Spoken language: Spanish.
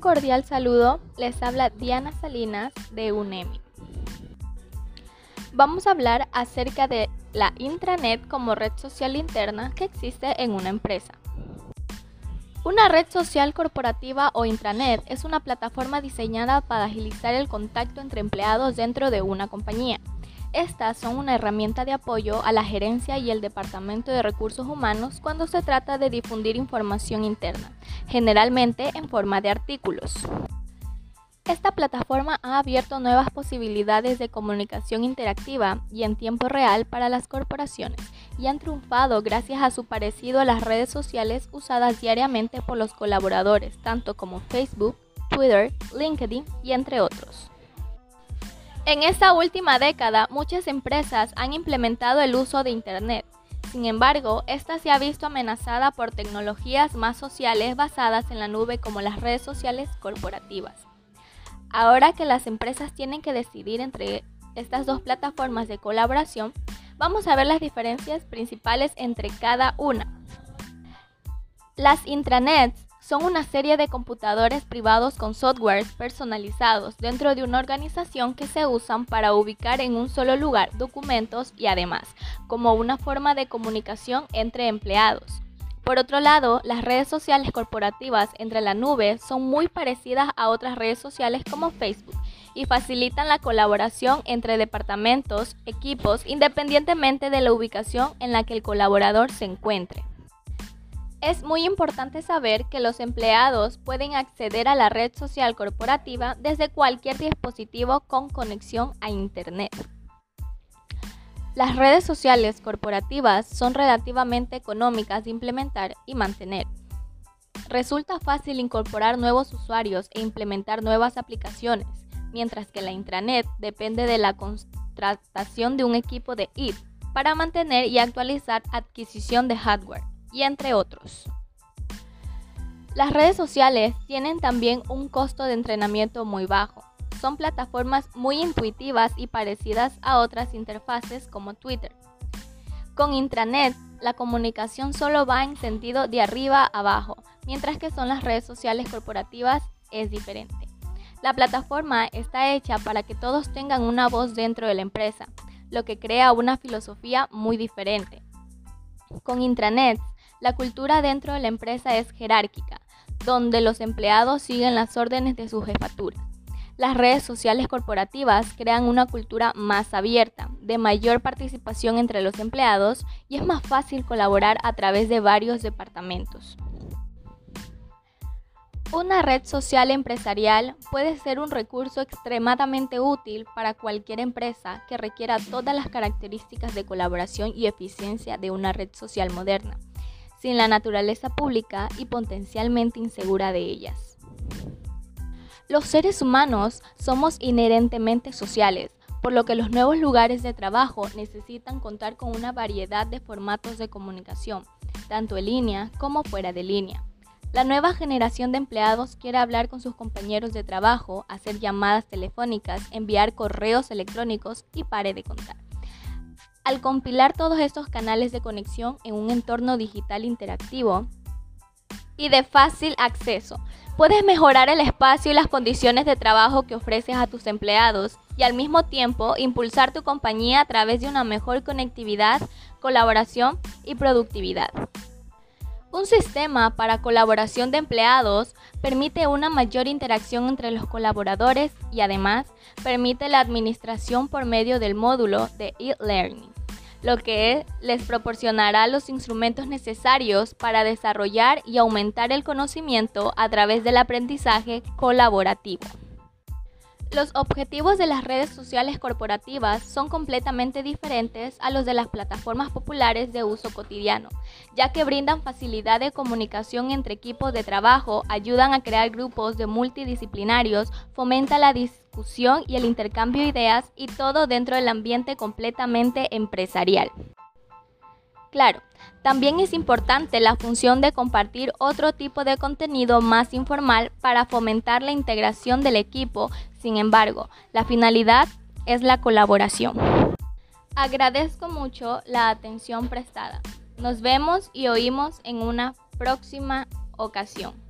Cordial saludo, les habla Diana Salinas de UNEMI. Vamos a hablar acerca de la intranet como red social interna que existe en una empresa. Una red social corporativa o intranet es una plataforma diseñada para agilizar el contacto entre empleados dentro de una compañía. Estas son una herramienta de apoyo a la gerencia y el Departamento de Recursos Humanos cuando se trata de difundir información interna, generalmente en forma de artículos. Esta plataforma ha abierto nuevas posibilidades de comunicación interactiva y en tiempo real para las corporaciones y han triunfado gracias a su parecido a las redes sociales usadas diariamente por los colaboradores, tanto como Facebook, Twitter, LinkedIn y entre otros. En esta última década, muchas empresas han implementado el uso de Internet. Sin embargo, esta se ha visto amenazada por tecnologías más sociales basadas en la nube como las redes sociales corporativas. Ahora que las empresas tienen que decidir entre estas dos plataformas de colaboración, vamos a ver las diferencias principales entre cada una. Las intranets son una serie de computadores privados con softwares personalizados dentro de una organización que se usan para ubicar en un solo lugar documentos y además como una forma de comunicación entre empleados. Por otro lado, las redes sociales corporativas entre la nube son muy parecidas a otras redes sociales como Facebook y facilitan la colaboración entre departamentos, equipos, independientemente de la ubicación en la que el colaborador se encuentre. Es muy importante saber que los empleados pueden acceder a la red social corporativa desde cualquier dispositivo con conexión a Internet. Las redes sociales corporativas son relativamente económicas de implementar y mantener. Resulta fácil incorporar nuevos usuarios e implementar nuevas aplicaciones, mientras que la intranet depende de la contratación de un equipo de IT para mantener y actualizar adquisición de hardware y entre otros. Las redes sociales tienen también un costo de entrenamiento muy bajo. Son plataformas muy intuitivas y parecidas a otras interfaces como Twitter. Con intranet, la comunicación solo va en sentido de arriba a abajo, mientras que son las redes sociales corporativas es diferente. La plataforma está hecha para que todos tengan una voz dentro de la empresa, lo que crea una filosofía muy diferente. Con intranets, la cultura dentro de la empresa es jerárquica, donde los empleados siguen las órdenes de su jefatura. Las redes sociales corporativas crean una cultura más abierta, de mayor participación entre los empleados y es más fácil colaborar a través de varios departamentos. Una red social empresarial puede ser un recurso extremadamente útil para cualquier empresa que requiera todas las características de colaboración y eficiencia de una red social moderna sin la naturaleza pública y potencialmente insegura de ellas. Los seres humanos somos inherentemente sociales, por lo que los nuevos lugares de trabajo necesitan contar con una variedad de formatos de comunicación, tanto en línea como fuera de línea. La nueva generación de empleados quiere hablar con sus compañeros de trabajo, hacer llamadas telefónicas, enviar correos electrónicos y pare de contar. Al compilar todos estos canales de conexión en un entorno digital interactivo y de fácil acceso, puedes mejorar el espacio y las condiciones de trabajo que ofreces a tus empleados y al mismo tiempo impulsar tu compañía a través de una mejor conectividad, colaboración y productividad. Un sistema para colaboración de empleados permite una mayor interacción entre los colaboradores y además permite la administración por medio del módulo de e-learning lo que les proporcionará los instrumentos necesarios para desarrollar y aumentar el conocimiento a través del aprendizaje colaborativo. Los objetivos de las redes sociales corporativas son completamente diferentes a los de las plataformas populares de uso cotidiano, ya que brindan facilidad de comunicación entre equipos de trabajo, ayudan a crear grupos de multidisciplinarios, fomenta la discusión y el intercambio de ideas y todo dentro del ambiente completamente empresarial. Claro, también es importante la función de compartir otro tipo de contenido más informal para fomentar la integración del equipo, sin embargo, la finalidad es la colaboración. Agradezco mucho la atención prestada. Nos vemos y oímos en una próxima ocasión.